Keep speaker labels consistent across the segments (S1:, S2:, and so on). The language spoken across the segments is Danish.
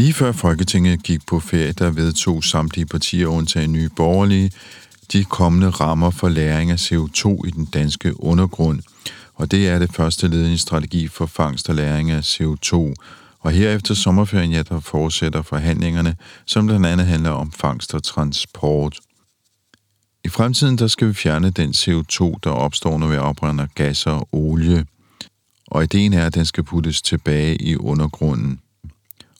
S1: Lige før Folketinget gik på ferie, der vedtog samtlige partier undtagen nye borgerlige de kommende rammer for læring af CO2 i den danske undergrund. Og det er det første led i en strategi for fangst og læring af CO2. Og herefter sommerferien, ja, der fortsætter forhandlingerne, som blandt andet handler om fangst og transport. I fremtiden, der skal vi fjerne den CO2, der opstår, når vi opbrænder gas og olie. Og ideen er, at den skal puttes tilbage i undergrunden.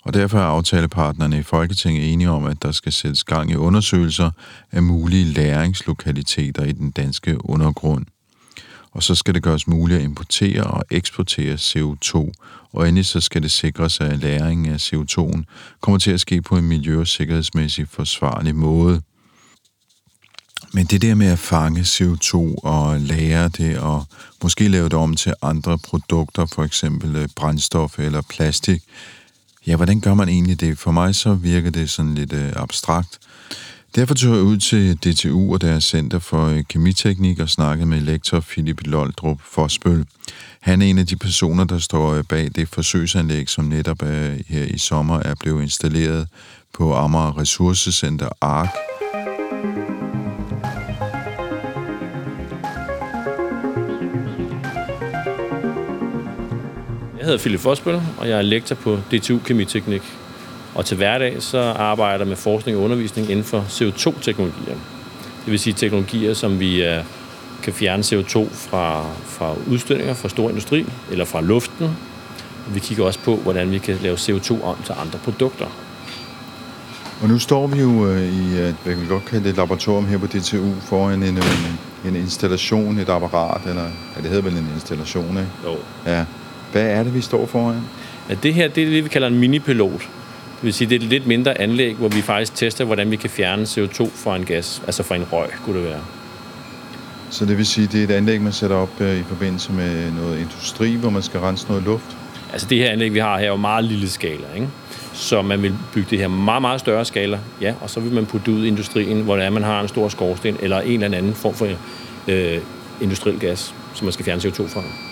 S1: Og derfor er aftalepartnerne i Folketinget enige om, at der skal sættes gang i undersøgelser af mulige læringslokaliteter i den danske undergrund. Og så skal det gøres muligt at importere og eksportere CO2, og endelig så skal det sikres, at læringen af CO2'en kommer til at ske på en miljø- og sikkerhedsmæssig forsvarlig måde. Men det der med at fange CO2 og lære det, og måske lave det om til andre produkter, for eksempel øh, brændstof eller plastik, Ja, hvordan gør man egentlig det? For mig så virker det sådan lidt øh, abstrakt. Derfor tog jeg ud til DTU og deres Center for øh, Kemiteknik og snakkede med lektor Philip Loldrup Fosbøl. Han er en af de personer, der står øh, bag det forsøgsanlæg, som netop øh, her i sommer er blevet installeret på Amager Ressourcecenter ARK.
S2: Jeg hedder Philip Fosbøl, og jeg er lektor på DTU Kemiteknik. Og til hverdag så arbejder jeg med forskning og undervisning inden for CO2-teknologier. Det vil sige teknologier, som vi uh, kan fjerne CO2 fra, fra udstødninger fra stor industri eller fra luften. Vi kigger også på, hvordan vi kan lave CO2 om til andre produkter.
S1: Og nu står vi jo øh, i, øh, hvad kan vi godt kalde det, et laboratorium her på DTU foran en, øh, en installation, et apparat, eller ja, det hedder vel en installation, ikke?
S2: Jo.
S1: Ja. Hvad er det, vi står foran?
S2: Ja, det her det er det, vi kalder en minipilot. Det vil sige, det er et lidt mindre anlæg, hvor vi faktisk tester, hvordan vi kan fjerne CO2 fra en gas, altså fra en røg, kunne det være.
S1: Så det vil sige, det er et anlæg, man sætter op øh, i forbindelse med noget industri, hvor man skal rense noget luft?
S2: Altså det her anlæg, vi har her, er jo meget lille skala, ikke? Så man vil bygge det her meget, meget større skala, ja, og så vil man putte det ud i industrien, hvor det er, man har en stor skorsten, eller en eller anden form for øh, industriel gas, som man skal fjerne CO2 fra.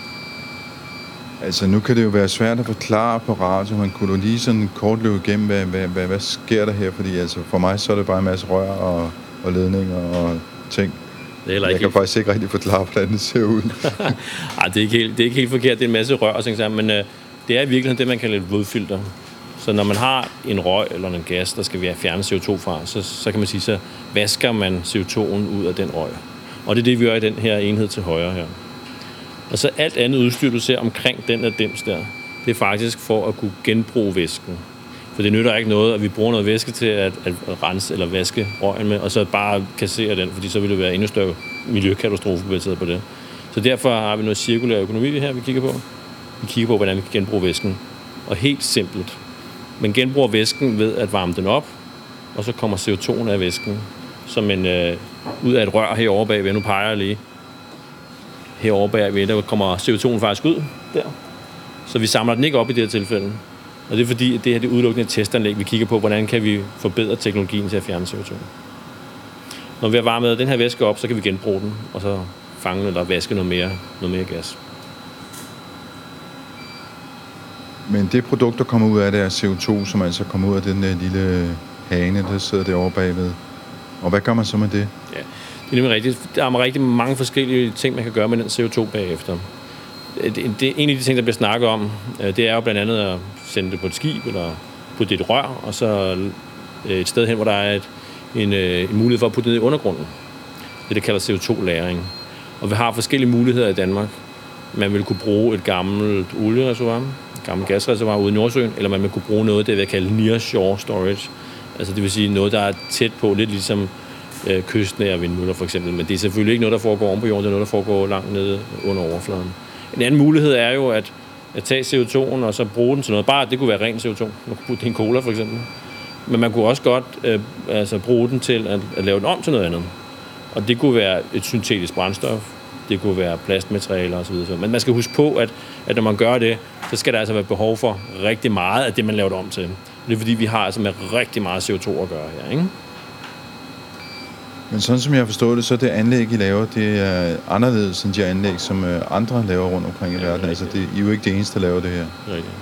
S1: Altså, nu kan det jo være svært at forklare på radio, men kunne du lige sådan kort løbe igennem, hvad, hvad, hvad, hvad sker der her? Fordi altså, for mig så er det bare en masse rør og, og ledninger og ting.
S2: Det er heller
S1: Jeg
S2: ikke
S1: kan faktisk ikke rigtig forklare, hvordan det ser ud.
S2: Ej, det er, ikke helt, det er ikke helt forkert. Det er en masse rør og ting sammen, men øh, det er i virkeligheden det, man kalder et vådfilter. Så når man har en røg eller en gas, der skal vi fjerne CO2 fra, så, så kan man sige, så vasker man CO2'en ud af den røg. Og det er det, vi gør i den her enhed til højre her. Og så alt andet udstyr, du ser omkring den der dims der, det er faktisk for at kunne genbruge væsken. For det nytter ikke noget, at vi bruger noget væske til at, at rense eller vaske røgen med, og så bare kassere den, fordi så vil det være endnu større miljøkatastrofe baseret på det. Så derfor har vi noget cirkulær økonomi her, vi kigger på. Vi kigger på, hvordan vi kan genbruge væsken. Og helt simpelt. Man genbruger væsken ved at varme den op, og så kommer CO2'en af væsken som en, øh, ud af et rør herovre bagved. Nu peger jeg lige. Herovre bagved, der kommer CO2'en faktisk ud der. Så vi samler den ikke op i det her tilfælde. Og det er fordi, at det her det er udelukkende et testanlæg, vi kigger på, hvordan kan vi forbedre teknologien til at fjerne CO2. Når vi har varmet den her væske op, så kan vi genbruge den, og så fange eller vaske noget mere, noget mere gas.
S1: Men det produkt, der kommer ud af det, er CO2, som altså kommer ud af den der lille hane, der sidder derovre bagved. Og hvad gør man så med det?
S2: Ja, det er nemlig rigtigt. Der er rigtig mange forskellige ting, man kan gøre med den CO2 bagefter. Det, det, en af de ting, der bliver snakket om, øh, det er jo blandt andet at sende det på et skib, eller putte det i et rør, og så øh, et sted hen, hvor der er et, en, øh, en mulighed for at putte det ned i undergrunden. Det, der kalder CO2-læring. Og vi har forskellige muligheder i Danmark. Man vil kunne bruge et gammelt oliereservoir, et gammelt gasreservoir ude i Nordsøen, eller man vil kunne bruge noget, det vil kalde near shore storage. Altså det vil sige noget, der er tæt på, lidt ligesom øh, kystnære vindmøller for eksempel. Men det er selvfølgelig ikke noget, der foregår oven på jorden, det er noget, der foregår langt nede under overfladen. En anden mulighed er jo at, at tage CO2'en og så bruge den til noget. Bare det kunne være ren CO2. Man kunne putte i en cola for eksempel. Men man kunne også godt øh, altså bruge den til at, at lave den om til noget andet. Og det kunne være et syntetisk brændstof, det kunne være plastmaterialer osv. Men man skal huske på, at, at når man gør det, så skal der altså være behov for rigtig meget af det, man laver det om til. Det er fordi, vi har altså med rigtig meget CO2 at gøre her. Ikke?
S1: Men sådan som jeg forstår det, så det anlæg, I laver, det er anderledes end de anlæg, som øh, andre laver rundt omkring i
S2: Ja,
S1: verden. Altså, det, I er jo ikke det eneste, der laver det her.
S2: Rigtigt.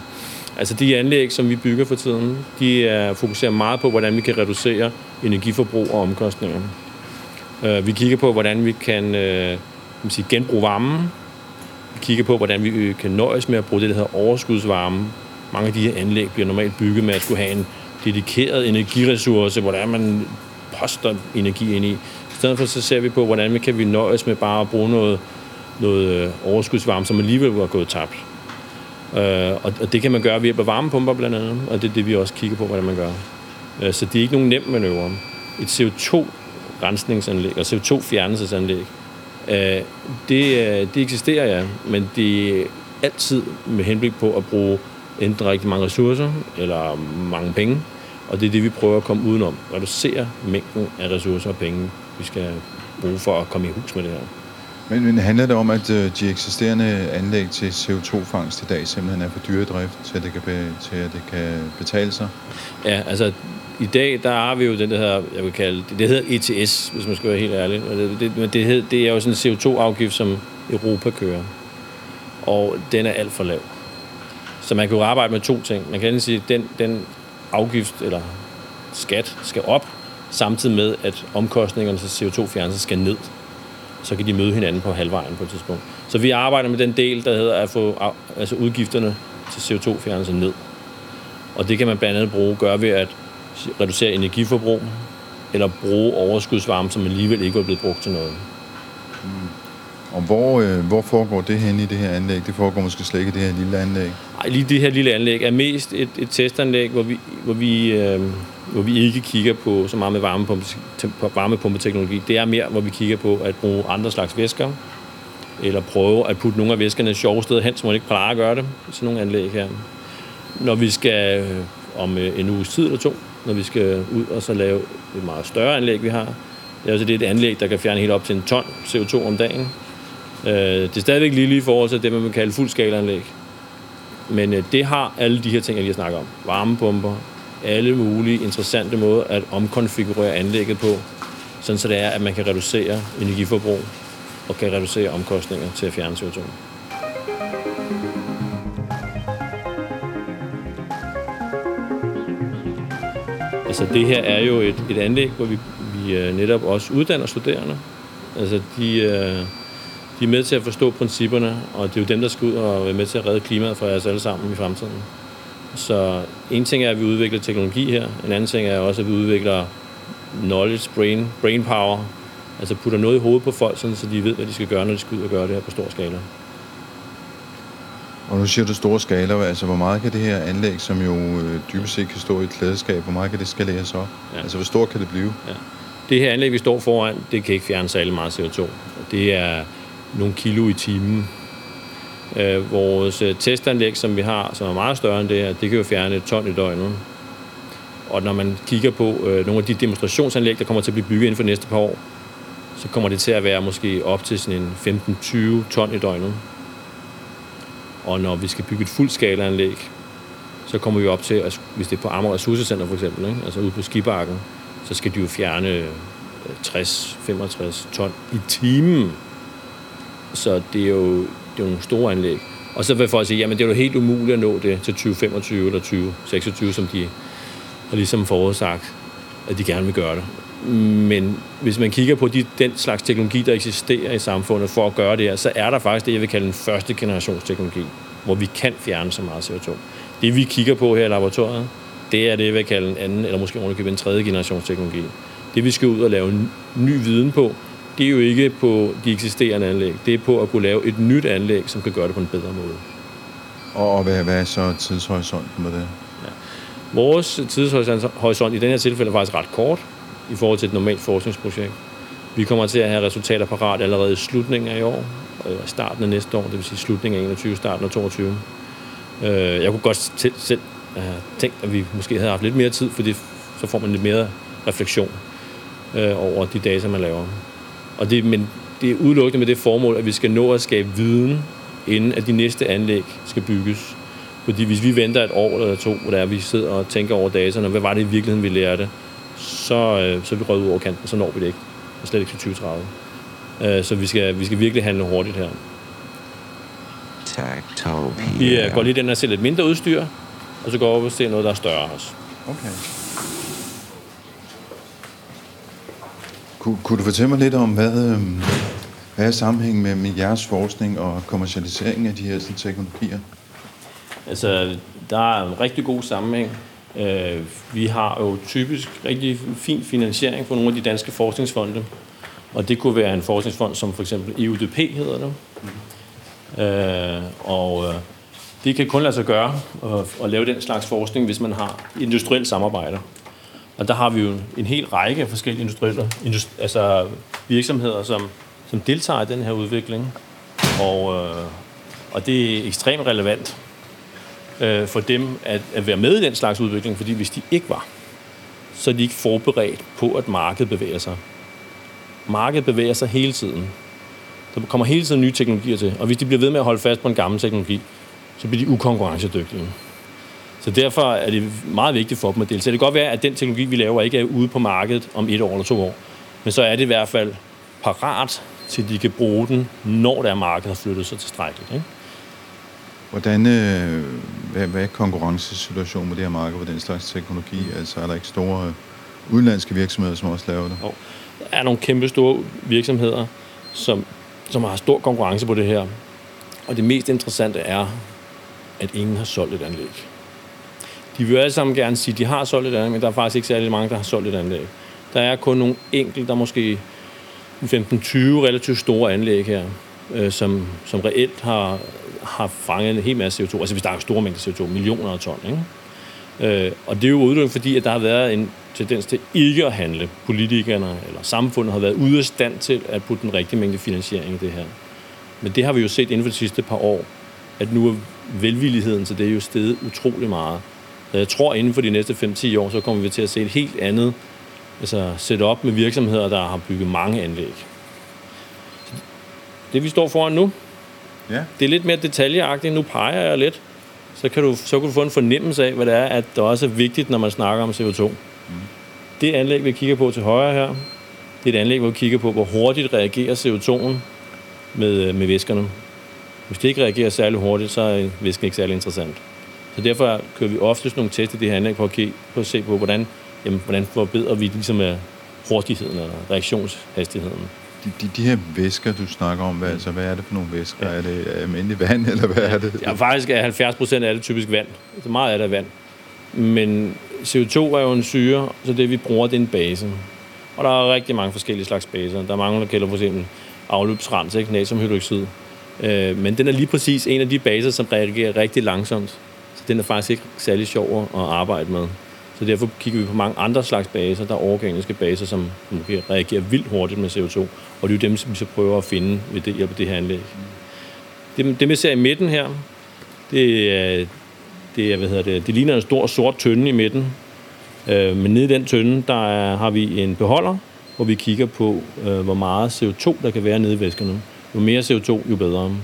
S2: Altså de anlæg, som vi bygger for tiden, de er fokuserer meget på, hvordan vi kan reducere energiforbrug og omkostninger. Øh, Vi kigger på, hvordan vi kan, øh, kan man sige, genbruge varmen. Vi kigger på, hvordan vi kan nøjes med at bruge det, der hedder overskudsvarme. Mange af de her anlæg bliver normalt bygget med at skulle have en dedikeret energiressource, hvor der er, man poster energi ind i. I stedet for så ser vi på, hvordan vi kan vi nøjes med bare at bruge noget, noget øh, overskudsvarme, som alligevel var gået tabt. Øh, og, og det kan man gøre ved hjælp af varmepumper blandt andet, og det er det, vi også kigger på, hvordan man gør. Øh, så det er ikke nogen nem manøvre. Et CO2-rensningsanlæg og CO2-fjernelsesanlæg, øh, det, øh, det eksisterer ja, men det er altid med henblik på at bruge enten rigtig mange ressourcer eller mange penge, og det er det, vi prøver at komme udenom. Reducere mængden af ressourcer og penge, vi skal bruge for at komme i hus med det her.
S1: Men, men handler det om, at øh, de eksisterende anlæg til CO2-fangst i dag simpelthen er for dyre drift, til at det kan, be, til at det kan betale sig?
S2: Ja, altså i dag, der har vi jo den, der hedder, jeg vil kalde det, det hedder ETS, hvis man skal være helt ærlig. Det, det, men det, hed, det er jo sådan en CO2-afgift, som Europa kører. Og den er alt for lav. Så man kan jo arbejde med to ting. Man kan enten sige, at den, den afgift eller skat skal op, samtidig med, at omkostningerne til CO2-fjernelse skal ned. Så kan de møde hinanden på halvvejen på et tidspunkt. Så vi arbejder med den del, der hedder at få altså udgifterne til CO2-fjernelse ned. Og det kan man blandt andet bruge, gøre ved at reducere energiforbrug, eller bruge overskudsvarme, som alligevel ikke er blevet brugt til noget.
S1: Og hvor, øh, hvor foregår det henne i det her anlæg? Det foregår måske slet ikke i det her lille anlæg.
S2: Nej, lige det her lille anlæg er mest et, et testanlæg, hvor vi, hvor, vi, øh, hvor vi ikke kigger på så meget med varmepumpe, på varmepumpeteknologi. Det er mere, hvor vi kigger på at bruge andre slags væsker, eller prøve at putte nogle af væskerne et sjovt sted hen, som man ikke plejer at gøre det. Sådan nogle anlæg her. Når vi skal øh, om øh, en uges tid eller to, når vi skal ud og så lave et meget større anlæg, vi har. Det er altså det er et anlæg, der kan fjerne helt op til en ton CO2 om dagen. Øh, det er stadigvæk lille i forhold til det, man kan kalde fuldskalaanlæg. Men øh, det har alle de her ting, jeg lige har snakket om. Varmepumper, alle mulige interessante måder at omkonfigurere anlægget på, sådan så det er, at man kan reducere energiforbrug og kan reducere omkostninger til at fjerne CO2. Altså det her er jo et, et anlæg, hvor vi, vi øh, netop også uddanner studerende. Altså de, øh, de er med til at forstå principperne, og det er jo dem, der skal ud og være med til at redde klimaet for os alle sammen i fremtiden. Så en ting er, at vi udvikler teknologi her. En anden ting er også, at vi udvikler knowledge, brain, brain power. Altså putter noget i hovedet på folk, sådan, så de ved, hvad de skal gøre, når de skal ud og gøre det her på stor skala.
S1: Og nu siger du store skala, altså hvor meget kan det her anlæg, som jo øh, dybest set kan stå i et klædeskab, hvor meget kan det skaleres op?
S2: Ja.
S1: Ja. Altså hvor stort kan det blive?
S2: Det her anlæg, vi står foran, det kan ikke fjerne særlig meget CO2. Det er nogle kilo i timen. Øh, vores øh, testanlæg, som vi har, som er meget større end det her, det kan jo fjerne et ton i døgnet. Og når man kigger på øh, nogle af de demonstrationsanlæg, der kommer til at blive bygget inden for næste par år, så kommer det til at være måske op til sådan en 15-20 ton i døgnet. Og når vi skal bygge et fuldskalaanlæg, så kommer vi op til, at hvis det er på Amager Ressourcecenter for eksempel, ikke? altså ude på skibakken, så skal de jo fjerne øh, 60-65 ton i timen. Så det er jo, det er nogle store anlæg. Og så vil folk sige, jamen det er jo helt umuligt at nå det til 2025 eller 2026, som de har ligesom forudsagt, at de gerne vil gøre det. Men hvis man kigger på de, den slags teknologi, der eksisterer i samfundet for at gøre det her, så er der faktisk det, jeg vil kalde en første generations teknologi, hvor vi kan fjerne så meget CO2. Det vi kigger på her i laboratoriet, det er det, jeg vil kalde en anden, eller måske ovenikøbet en tredje generations teknologi. Det, vi skal ud og lave en ny viden på, det er jo ikke på de eksisterende anlæg. Det er på at kunne lave et nyt anlæg, som kan gøre det på en bedre måde.
S1: Og hvad, hvad er så tidshorisonten med det?
S2: Vores tidshorisont i den her tilfælde er faktisk ret kort i forhold til et normalt forskningsprojekt. Vi kommer til at have resultater parat allerede i slutningen af i år, eller starten af næste år, det vil sige slutningen af 21, starten af 22. Øh, jeg kunne godt selv have tænkt, at vi måske havde haft lidt mere tid, fordi så får man lidt mere refleksion øh, over de data, man laver. Og det, men det er udelukkende med det formål, at vi skal nå at skabe viden, inden at de næste anlæg skal bygges. Fordi hvis vi venter et år eller to, hvor der er, vi sidder og tænker over dataene, hvad var det i virkeligheden, vi lærte, så, øh, så er vi røget ud over kanten, så når vi det ikke. Og slet ikke til 2030. Øh, så vi skal, vi skal virkelig handle hurtigt her. Vi øh, går lige ind og ser lidt mindre udstyr, og så går vi op og ser noget, der er større også.
S1: Okay. Kunne, kunne du fortælle mig lidt om, hvad, øhm, hvad er sammenhængen med, med jeres forskning og kommercialisering af de her sådan, teknologier?
S2: Altså, der er en rigtig god sammenhæng. Øh, vi har jo typisk rigtig fin finansiering fra nogle af de danske forskningsfonde. Og det kunne være en forskningsfond som for eksempel EUDP hedder det. Øh, og øh, det kan kun lade sig gøre at, at lave den slags forskning, hvis man har industrielt samarbejde. Og der har vi jo en hel række af forskellige industrielle industri, altså virksomheder, som, som deltager i den her udvikling. Og, øh, og det er ekstremt relevant øh, for dem at, at være med i den slags udvikling, fordi hvis de ikke var, så er de ikke forberedt på, at markedet bevæger sig. Markedet bevæger sig hele tiden. Der kommer hele tiden nye teknologier til, og hvis de bliver ved med at holde fast på en gammel teknologi, så bliver de ukonkurrencedygtige. Så derfor er det meget vigtigt for dem at deltage. Det kan godt være, at den teknologi, vi laver, ikke er ude på markedet om et år eller to år, men så er det i hvert fald parat til, de kan bruge den, når der markedet har flyttet sig tilstrækkeligt. Ikke?
S1: Hvordan, øh, hvad, hvad er konkurrencesituationen med det her marked på den slags teknologi? Altså er der ikke store øh, udenlandske virksomheder, som også laver det?
S2: Og der er nogle kæmpe store virksomheder, som, som har stor konkurrence på det her. Og det mest interessante er, at ingen har solgt et anlæg. De vil jo alle sammen gerne sige, at de har solgt et anlæg, men der er faktisk ikke særlig mange, der har solgt et anlæg. Der er kun nogle enkelte, der måske 15-20 relativt store anlæg her, øh, som, som reelt har, har fanget en hel masse CO2. Altså hvis der er store mængder CO2, millioner af ton. Ikke? Øh, og det er jo udelukkende fordi, at der har været en tendens til ikke at handle. Politikerne eller samfundet har været ude af stand til at putte den rigtige mængde finansiering i det her. Men det har vi jo set inden for de sidste par år, at nu er velvilligheden til det er jo steget utrolig meget. Så jeg tror, inden for de næste 5-10 år, så kommer vi til at se et helt andet altså op med virksomheder, der har bygget mange anlæg. Det vi står foran nu,
S1: Ja.
S2: det er lidt mere detaljeagtigt. Nu peger jeg lidt. Så kan, du, så kan du få en fornemmelse af, hvad det er, at det også er vigtigt, når man snakker om CO2. Mm. Det anlæg, vi kigger på til højre her, det er et anlæg, hvor vi kigger på, hvor hurtigt reagerer CO2'en med, med væskerne. Hvis det ikke reagerer særlig hurtigt, så er væsken ikke særlig interessant. Så derfor kører vi oftest nogle test i det her anlæg på at, kigge, på at se på, hvordan, jamen, hvordan forbedrer vi ligesom øh, hurtigheden eller reaktionshastigheden.
S1: De, de, de her væsker, du snakker om, hvad, altså, hvad er det for nogle væsker? Ja. Er det almindelig vand, eller hvad er det?
S2: Ja, faktisk er 70 procent af det typisk vand. Så meget af det er vand. Men CO2 er jo en syre, så det vi bruger, det er en base. Og der er rigtig mange forskellige slags baser. Der er mange, der kalder for eksempel afløbsrens, ikke? natriumhydroxid. Øh, men den er lige præcis en af de baser, som reagerer rigtig langsomt. Så den er faktisk ikke særlig sjov at arbejde med. Så derfor kigger vi på mange andre slags baser. Der er organiske baser, som måske reagerer vildt hurtigt med CO2. Og det er jo dem, som vi så prøver at finde ved det, hjælp af det her anlæg. Det, det vi ser i midten her, det er, det, er, hvad hedder det, det ligner en stor sort tønde i midten. Øh, men nede i den tønde, der er, har vi en beholder, hvor vi kigger på, øh, hvor meget CO2 der kan være nede i væskerne. Jo mere CO2, jo bedre.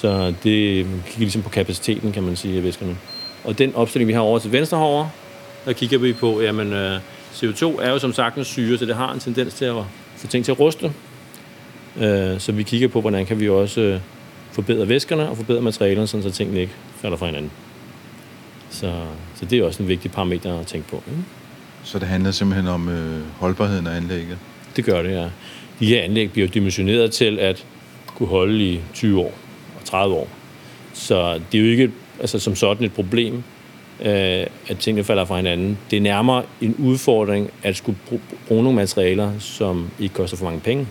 S2: Så det kigger ligesom på kapaciteten, kan man sige, af væskerne. Og den opstilling, vi har over til venstre herovre, der kigger vi på, jamen øh, CO2 er jo som sagt en syre, så det har en tendens til at få ting til at ruste. Øh, så vi kigger på, hvordan kan vi også øh, forbedre væskerne og forbedre materialerne, sådan så tingene ikke falder fra hinanden. Så, så det er også en vigtig parameter at tænke på. Ikke?
S1: Så det handler simpelthen om øh, holdbarheden af anlægget?
S2: Det gør det, ja. De her anlæg bliver dimensioneret til at kunne holde i 20 år 30 år. Så det er jo ikke altså, som sådan et problem, øh, at tingene falder fra hinanden. Det er nærmere en udfordring at skulle bruge nogle materialer, som ikke koster for mange penge.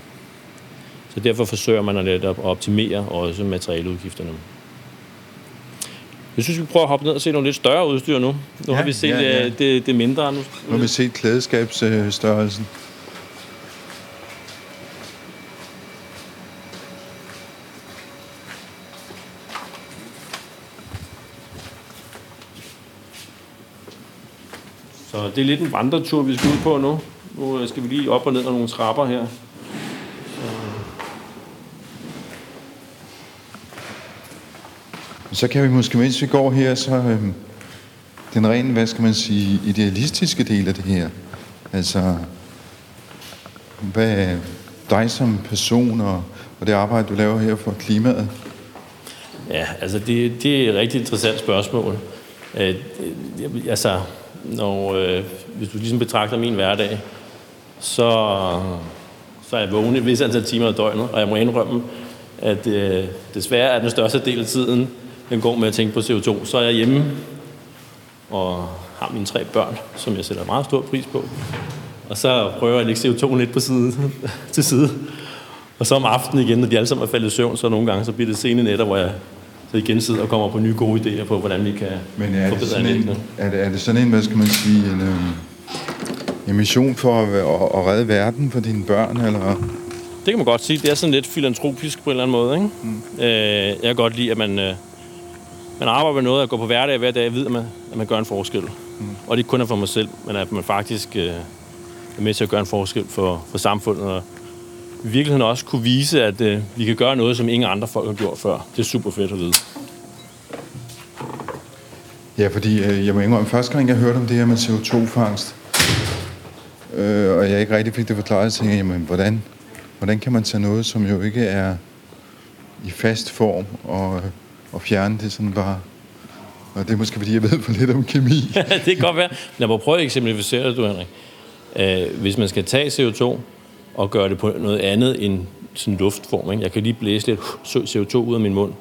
S2: Så derfor forsøger man at netop optimere også materialeudgifterne. Jeg synes, vi prøver at hoppe ned og se nogle lidt større udstyr nu. Nu ja, har vi set ja, ja. Det, det, det mindre. Nu,
S1: nu har vi set klædeskabsstørrelsen.
S2: Så det er lidt en vandretur, vi skal ud på nu. Nu skal vi lige op og ned ad nogle trapper her.
S1: Så kan vi måske, mens vi går her, så øh, den rene, hvad skal man sige, idealistiske del af det her. Altså, hvad dig som person og, og det arbejde, du laver her for klimaet?
S2: Ja, altså det, det er et rigtig interessant spørgsmål. Øh, altså, når, øh, hvis du ligesom betragter min hverdag, så, så er jeg vågen et vis antal timer i døgnet, og jeg må indrømme, at øh, desværre er den største del af tiden den går med at tænke på CO2. Så er jeg hjemme og har mine tre børn, som jeg sætter meget stor pris på. Og så prøver jeg at lægge CO2 lidt på side, til side. Og så om aftenen igen, når de alle sammen er faldet i søvn, så nogle gange så bliver det sene nætter, hvor jeg så igen sidder og kommer på nye gode idéer på, hvordan vi kan
S1: Men er det sådan en, er det, er det sådan en, hvad skal man sige, en, øh, en mission for at, at, at redde verden for dine børn, eller
S2: det kan man godt sige. Det er sådan lidt filantropisk på en eller anden måde. Ikke? Mm. Øh, jeg kan godt lide, at man, øh, man arbejder med noget, at gå på hverdag hver dag, ved, at man, at man gør en forskel. Mm. Og det ikke kun er for mig selv, men at man faktisk øh, er med til at gøre en forskel for, for samfundet. Og i virkeligheden også kunne vise, at øh, vi kan gøre noget, som ingen andre folk har gjort før. Det er super fedt at vide.
S1: Ja, fordi øh, jeg må indrømme, første gang jeg hørte om det her med CO2-fangst, øh, og jeg ikke rigtig fik det forklaret, så tænkte jeg, jamen, hvordan, hvordan kan man tage noget, som jo ikke er i fast form, og og fjerne det sådan bare. Og det er måske, fordi jeg ved for lidt om kemi.
S2: det kan godt være. Lad mig prøve at eksemplificere det, du Henrik. Uh, hvis man skal tage CO2 og gøre det på noget andet end sådan luftform, ikke? jeg kan lige blæse lidt CO2 ud af min mund,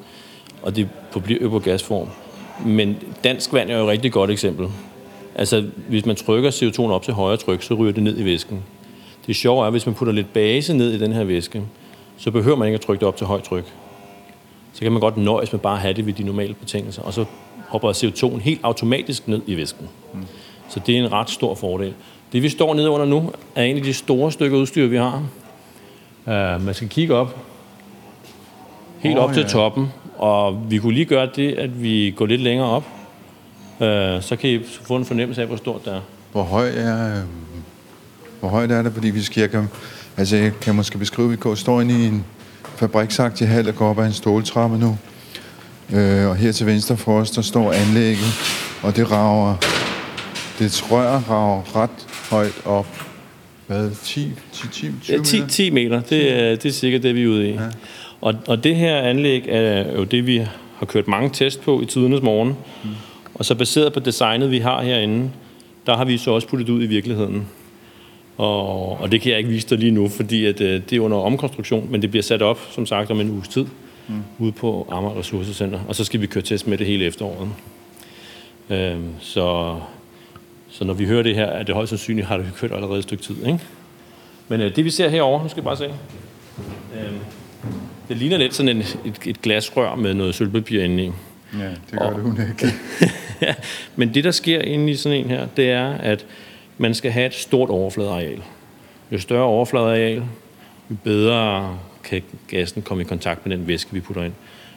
S2: og det bliver på gasform. Men dansk vand er jo et rigtig godt eksempel. Altså, hvis man trykker CO2 op til højere tryk, så ryger det ned i væsken. Det sjove er, at hvis man putter lidt base ned i den her væske, så behøver man ikke at trykke det op til højt tryk så kan man godt nøjes med bare at have det ved de normale betingelser, og så hopper CO2'en helt automatisk ned i væsken. Mm. Så det er en ret stor fordel. Det vi står nede under nu, er en af de store stykker udstyr, vi har. Uh, man skal kigge op, helt oh, op til ja. toppen, og vi kunne lige gøre det, at vi går lidt længere op. Uh, så kan I få en fornemmelse af, hvor stort det er.
S1: Hvor høj er, hvor højt er det? Fordi vi skal, jeg kan, altså jeg kan måske beskrive, at vi står inde i en, fabriksagtig hal, der går op ad en ståltrappe nu. Øh, og her til venstre for os, der står anlægget, og det rager, det rør rager ret højt op. Hvad, 10, 10, 10 20
S2: meter? 10, 10 meter, det er, det er sikkert det, vi er ude i. Ja. Og, og det her anlæg er jo det, vi har kørt mange test på i tidernes morgen. Mm. Og så baseret på designet, vi har herinde, der har vi så også puttet ud i virkeligheden. Og, og det kan jeg ikke vise dig lige nu, fordi at, øh, det er under omkonstruktion, men det bliver sat op, som sagt, om en uges tid, mm. ude på Amager Ressourcecenter, og så skal vi køre test med det hele efteråret. Øhm, så, så når vi hører det her, er det højst sandsynligt, har det kørt allerede et stykke tid. Ikke? Men øh, det vi ser herovre, nu skal vi bare se. Øhm, det ligner lidt sådan en, et, et glasrør med noget sølvpapir inde i.
S1: Ja, det gør og, det hun ikke.
S2: ja, men det der sker inde i sådan en her, det er, at man skal have et stort overfladeareal. Jo større overfladeareal, jo bedre kan gassen komme i kontakt med den væske, vi putter ind.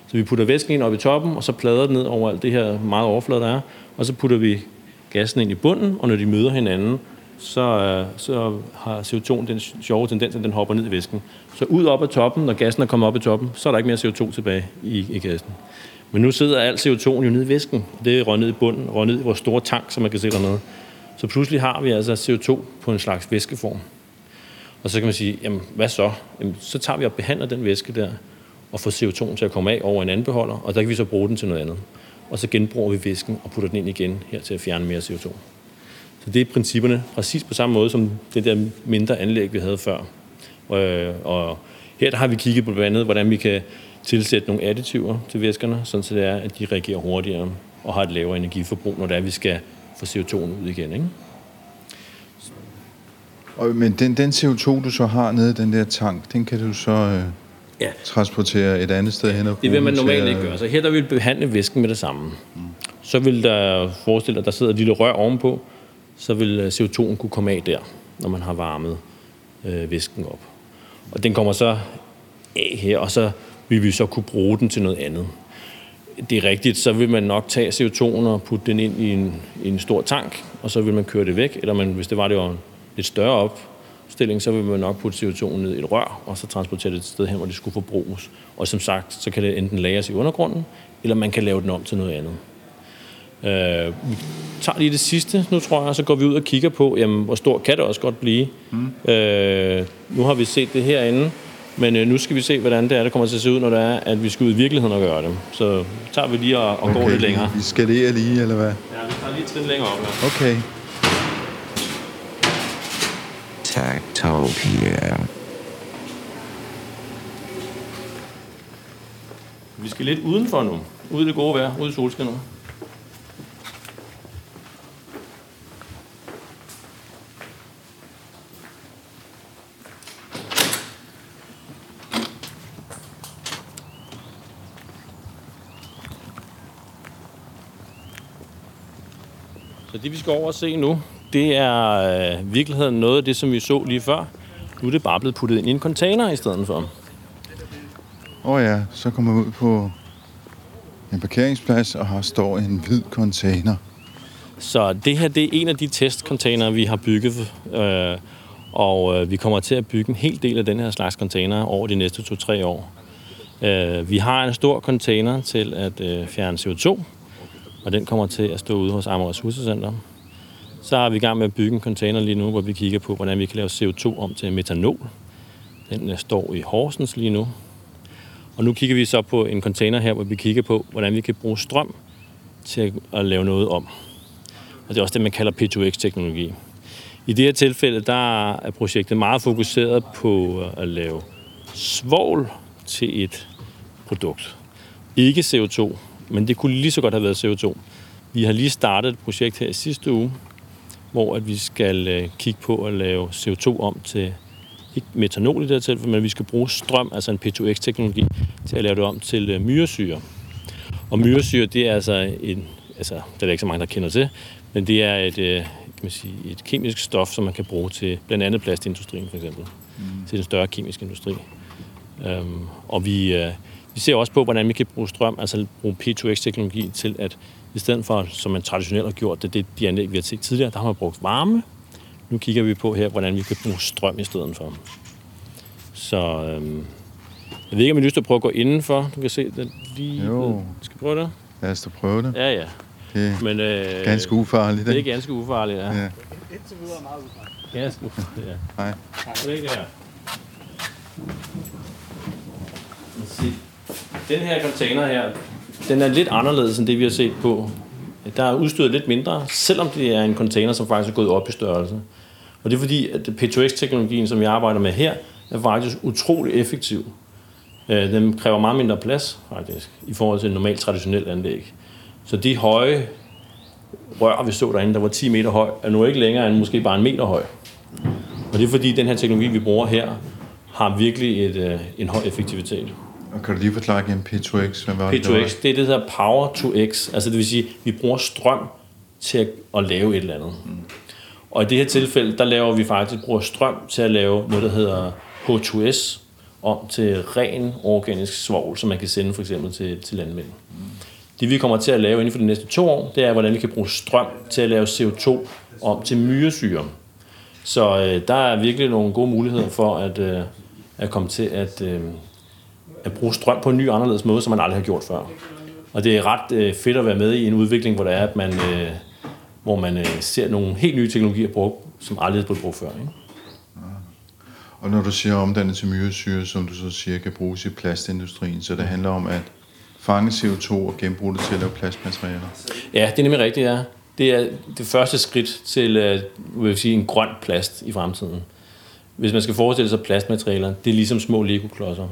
S2: Så vi putter væsken ind op i toppen, og så plader den ned over alt det her meget overflade, der er. Og så putter vi gassen ind i bunden, og når de møder hinanden, så, øh, så har CO2 den sjove tendens, at den hopper ned i væsken. Så ud op ad toppen, når gassen er kommet op i toppen, så er der ikke mere CO2 tilbage i, i gassen. Men nu sidder alt CO2 jo nede i væsken. Det er ned i bunden, røget ned i vores store tank, som man kan se dernede. Så pludselig har vi altså CO2 på en slags væskeform. Og så kan man sige, jamen hvad så? Jamen, så tager vi og behandler den væske der, og får CO2 til at komme af over en anden beholder, og der kan vi så bruge den til noget andet. Og så genbruger vi væsken og putter den ind igen her til at fjerne mere CO2. Så det er principperne præcis på samme måde som det der mindre anlæg, vi havde før. Og, øh, og her der har vi kigget på blandt andet, hvordan vi kan tilsætte nogle additiver til væskerne, sådan så det er, at de reagerer hurtigere. og har et lavere energiforbrug, når det er, vi skal få CO2'en ud igen. Ikke?
S1: Og, men den, den CO2, du så har nede i den der tank, den kan du så øh,
S2: Ja.
S1: transportere et andet sted hen og
S2: Det vil man normalt ikke gøre. Så her der vil vi behandle væsken med det samme. Så vil der forestille dig, at der sidder et lille rør ovenpå, så vil øh, CO2'en kunne komme af der, når man har varmet øh, væsken op. Og den kommer så af her, og så vil vi så kunne bruge den til noget andet. Det er rigtigt, så vil man nok tage CO2'en og putte den ind i en, i en stor tank, og så vil man køre det væk. Eller man, hvis det var, det var lidt større opstilling, så vil man nok putte CO2'en ned i et rør, og så transportere det et sted hen, hvor det skulle forbruges. Og som sagt, så kan det enten lagres i undergrunden, eller man kan lave den om til noget andet. Øh, vi tager lige det sidste nu, tror jeg, så går vi ud og kigger på, jamen, hvor stor kan det også godt blive. Mm. Øh, nu har vi set det herinde, men øh, nu skal vi se, hvordan det er, det kommer til at se ud, når det er, at vi skal ud i virkeligheden og gøre det. Så tager vi lige og, og okay, går lidt længere.
S1: Vi skalerer lige, eller hvad?
S2: Ja, vi tager lige et trin længere op. Ja.
S1: Okay.
S3: Tactopia.
S2: Vi skal lidt udenfor nu. Ude i det gode vejr, ude i solskinnet. Så det vi skal over og se nu, det er øh, virkeligheden noget af det, som vi så lige før. Nu er det bare blevet puttet ind i en container i stedet for.
S1: Åh oh ja, så kommer vi ud på en parkeringsplads, og her står en hvid container.
S2: Så det her det er en af de testcontainere, vi har bygget. Øh, og øh, vi kommer til at bygge en hel del af den her slags container over de næste 2-3 år. Øh, vi har en stor container til at øh, fjerne CO2, og den kommer til at stå ude hos Amager Ressourcecenter. Så er vi i gang med at bygge en container lige nu, hvor vi kigger på, hvordan vi kan lave CO2 om til metanol. Den øh, står i Horsens lige nu. Og nu kigger vi så på en container her, hvor vi kigger på, hvordan vi kan bruge strøm til at lave noget om. Og det er også det, man kalder P2X-teknologi. I det her tilfælde, der er projektet meget fokuseret på at lave svovl til et produkt. Ikke CO2, men det kunne lige så godt have været CO2. Vi har lige startet et projekt her i sidste uge, hvor at vi skal øh, kigge på at lave CO2 om til, ikke metanol i det her tilfælde, men vi skal bruge strøm, altså en P2X-teknologi, til at lave det om til øh, myresyre. Og myresyre, det er altså en, altså, det er der ikke så mange, der kender til, men det er et, øh, kan man sige, et kemisk stof, som man kan bruge til blandt andet plastindustrien for eksempel. Mm. Til den større kemiske industri. Øhm, og vi, øh, vi ser også på, hvordan vi kan bruge strøm, altså bruge P2X-teknologi til at, i stedet for, som man traditionelt har gjort, det, det er de anlæg, vi har set tidligere, der har man brugt varme. Nu kigger vi på her, hvordan vi kan bruge strøm i stedet for. Så øhm, jeg ved ikke, om I har lyst til at prøve at gå indenfor. Du kan se det lige...
S1: Jo.
S2: Skal vi prøve det?
S1: Lad os da prøve det.
S2: Ja, ja.
S1: Det er
S2: Men, øh,
S1: ganske ufarligt.
S2: Det er
S1: ikke?
S2: ganske ufarligt, ja.
S1: Ja.
S4: Indtil videre meget udfordrende.
S2: Ganske ufarligt, ja. Det er ikke det her. Lad os se. Den her container her, den er lidt anderledes end det, vi har set på. Der er udstyret lidt mindre, selvom det er en container, som faktisk er gået op i størrelse. Og det er fordi, at P2X-teknologien, som vi arbejder med her, er faktisk utrolig effektiv. Øh, den kræver meget mindre plads, faktisk, i forhold til en normalt traditionelt anlæg. Så de høje rør, vi så derinde, der var 10 meter høj, er nu ikke længere end måske bare en meter høj. Og det er fordi, den her teknologi, vi bruger her, har virkelig et, øh, en høj effektivitet.
S1: Og kan du lige forklare igen P2X? Hvad var det, der
S2: P2X,
S1: var?
S2: det er det, der hedder Power to X. Altså det vil sige, vi bruger strøm til at, at lave et eller andet. Mm. Og i det her tilfælde, der laver vi faktisk bruger strøm til at lave noget, der hedder H2S, om til ren organisk svovl, som man kan sende for eksempel til, til landmænd. Mm. Det vi kommer til at lave inden for de næste to år, det er, hvordan vi kan bruge strøm til at lave CO2 om til myresyre. Så øh, der er virkelig nogle gode muligheder for at, øh, at komme til at, øh, at bruge strøm på en ny anderledes måde, som man aldrig har gjort før. Og det er ret øh, fedt at være med i en udvikling, hvor det er, at man, øh, hvor man øh, ser nogle helt nye teknologier brugt, som aldrig er blevet brugt før. Ikke?
S1: Og når du siger omdannet til myresyre, som du så siger, kan bruges i plastindustrien, så det handler om at fange CO2 og genbruge det til at lave plastmaterialer.
S2: Ja, det er nemlig rigtigt, ja. Det er det første skridt til øh, vil jeg sige, en grøn plast i fremtiden. Hvis man skal forestille sig plastmaterialer, det er ligesom små Lego-klodser.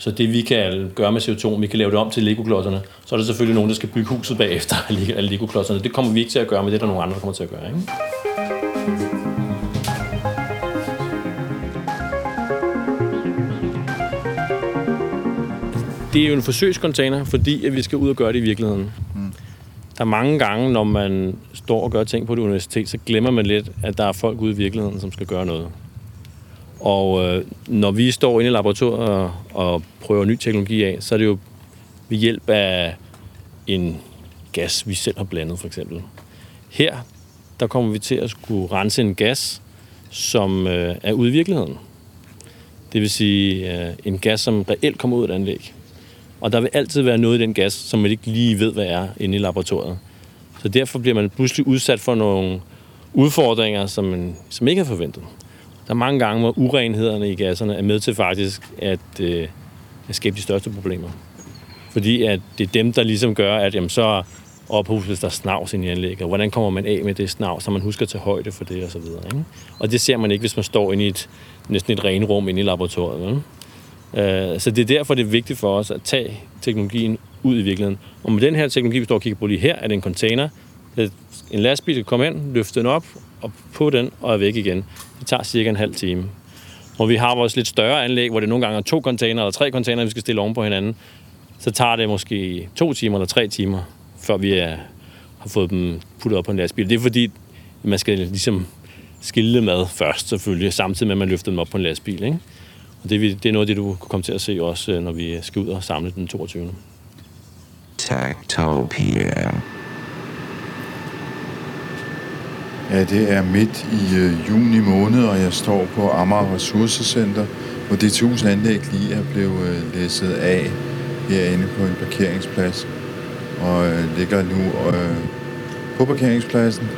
S2: Så det vi kan gøre med CO2, vi kan lave det om til Lego-klodserne, så er der selvfølgelig nogen, der skal bygge huset bagefter af Lego-klodserne. Det kommer vi ikke til at gøre, men det er der nogle andre, der kommer til at gøre. Ikke? Det er jo en forsøgscontainer, fordi at vi skal ud og gøre det i virkeligheden. Mm. Der er mange gange, når man står og gør ting på et universitet, så glemmer man lidt, at der er folk ude i virkeligheden, som skal gøre noget. Og øh, når vi står inde i laboratoriet og, og prøver ny teknologi af, så er det jo ved hjælp af en gas, vi selv har blandet, for eksempel. Her, der kommer vi til at skulle rense en gas, som øh, er ude i virkeligheden. Det vil sige øh, en gas, som reelt kommer ud af et anlæg. Og der vil altid være noget i den gas, som man ikke lige ved, hvad er inde i laboratoriet. Så derfor bliver man pludselig udsat for nogle udfordringer, som man som ikke har forventet. Der er mange gange, hvor urenhederne i gasserne er med til faktisk at, øh, at skabe de største problemer. Fordi at det er dem, der ligesom gør, at jamen, så ophuses der snavs ind i anlægget. Hvordan kommer man af med det snavs, så man husker til højde for det og så videre. Ikke? Og det ser man ikke, hvis man står inde i et, næsten et renrum inde i laboratoriet. Ikke? Øh, så det er derfor, det er vigtigt for os at tage teknologien ud i virkeligheden. Og med den her teknologi, vi står og kigger på lige her, er det en container. En lastbil kan komme ind, løfte den op, og på den og er væk igen. Det tager cirka en halv time. Når vi har vores lidt større anlæg, hvor det nogle gange er to container eller tre container, vi skal stille oven på hinanden, så tager det måske to timer eller tre timer, før vi er, har fået dem puttet op på en lastbil. Det er fordi, man skal ligesom skille med først selvfølgelig, samtidig med at man løfter dem op på en lastbil. Ikke? Og det, det er noget af det, du kan komme til at se også, øh, når vi skal ud og samle den 22.
S3: Techtopia.
S1: Ja, det er midt i øh, juni måned, og jeg står på Amager Ressourcecenter, hvor DTU's anlæg lige er blevet øh, læsset af herinde på en parkeringsplads, og øh, ligger nu øh, på parkeringspladsen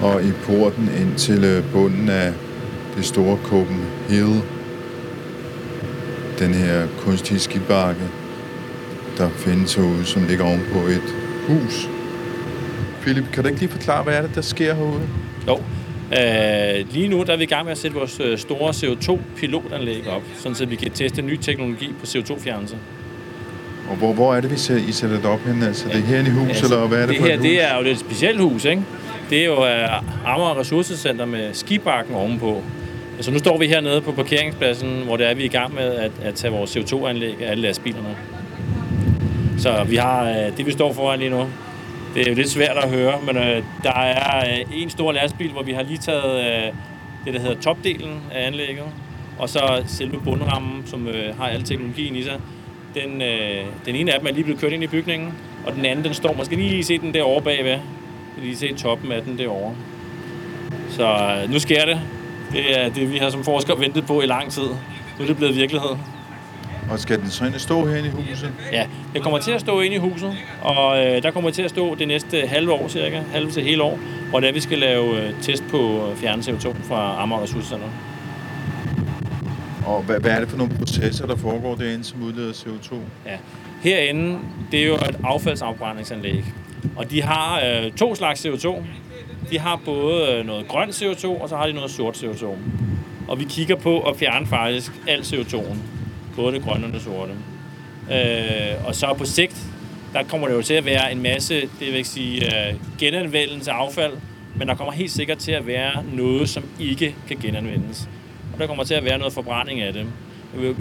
S1: og i porten ind til øh, bunden af det store Copenhagen den her kunstige skibakke, der findes herude, som ligger ovenpå et hus. Philip, kan du ikke lige forklare, hvad er det, der sker herude?
S2: Jo. Uh, lige nu der er vi i gang med at sætte vores øh, store CO2-pilotanlæg op, sådan så vi kan teste ny teknologi på CO2-fjernelse.
S1: Og hvor, hvor er det, vi ser, I sætter det op hen? Altså, det er herinde i hus, altså, eller hvad er det,
S2: det
S1: for
S2: her,
S1: et hus?
S2: Det er jo et specielt hus, ikke? Det er jo uh, Amager Ressourcecenter med skibakken ovenpå. Altså nu står vi hernede på parkeringspladsen, hvor det er, vi er i gang med at, at tage vores CO2-anlæg af alle lastbilerne. Så vi har øh, det, vi står foran lige nu. Det er jo lidt svært at høre, men øh, der er øh, en stor lastbil, hvor vi har lige taget øh, det, der hedder topdelen af anlægget, og så selve bundrammen, som øh, har al teknologien i sig. Den, øh, den ene af dem er lige blevet kørt ind i bygningen, og den anden, den står, man skal lige se den derovre bagved. Lige se toppen af den derovre. Så øh, nu sker det. Det er det, vi har som forskere ventet på i lang tid. Nu er det blevet virkelighed.
S1: Og skal den så og stå herinde i huset?
S2: Ja, det kommer til at stå inde i huset, og øh, der kommer til at stå det næste halve år cirka, halve til hele år, hvor det er, vi skal lave øh, test på øh, fjerne CO2 fra Amager Ressourcecenter.
S1: Og hvad, hvad er det for nogle processer, der foregår derinde, som udleder CO2?
S2: Ja. Herinde, det er jo et affaldsafbrændingsanlæg, og de har øh, to slags CO2. De har både øh, noget grøn CO2, og så har de noget sort CO2. Og vi kigger på at fjerne faktisk al CO2'en. Både det grønne og det sorte. Øh, og så på sigt, der kommer det jo til at være en masse, det vil sige, øh, genanvendelse af affald, men der kommer helt sikkert til at være noget, som ikke kan genanvendes. Og der kommer til at være noget forbrænding af det.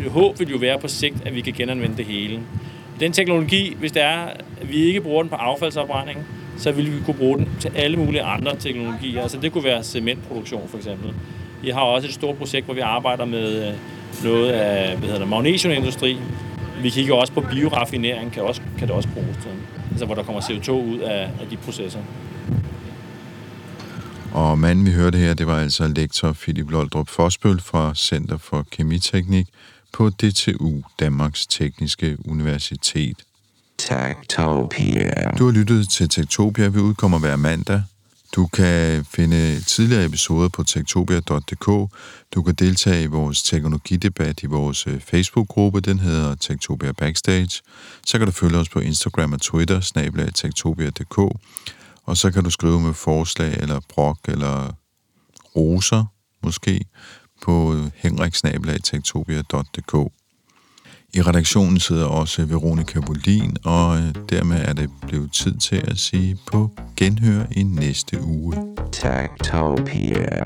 S2: Håb vil jo være på sigt, at vi kan genanvende det hele. Den teknologi, hvis det er, at vi ikke bruger den på affaldsopbrænding, så ville vi kunne bruge den til alle mulige andre teknologier. Altså det kunne være cementproduktion for eksempel. Vi har også et stort projekt, hvor vi arbejder med øh, noget af hvad hedder det, magnesiumindustri. Vi kigger også på bioraffinering, kan, også, kan det også bruges til. Altså hvor der kommer CO2 ud af, af de processer.
S1: Og manden, vi hørte her, det var altså lektor Philip Loldrup Fosbøl fra Center for Kemiteknik på DTU, Danmarks Tekniske Universitet.
S3: Techtopia.
S1: Du har lyttet til Tektopia. Vi udkommer hver mandag. Du kan finde tidligere episoder på tektopia.dk. Du kan deltage i vores teknologidebat i vores øh, Facebook-gruppe. Den hedder Tektopia Backstage. Så kan du følge os på Instagram og Twitter, snablag tektopia.dk. Og så kan du skrive med forslag eller brok eller roser måske på øh, henriksnablag.tektopia.dk. I redaktionen sidder også Veronika Bolin, og øh, dermed er det blevet tid til at sige på genhør i næste uge.
S3: Tak, Techtopia.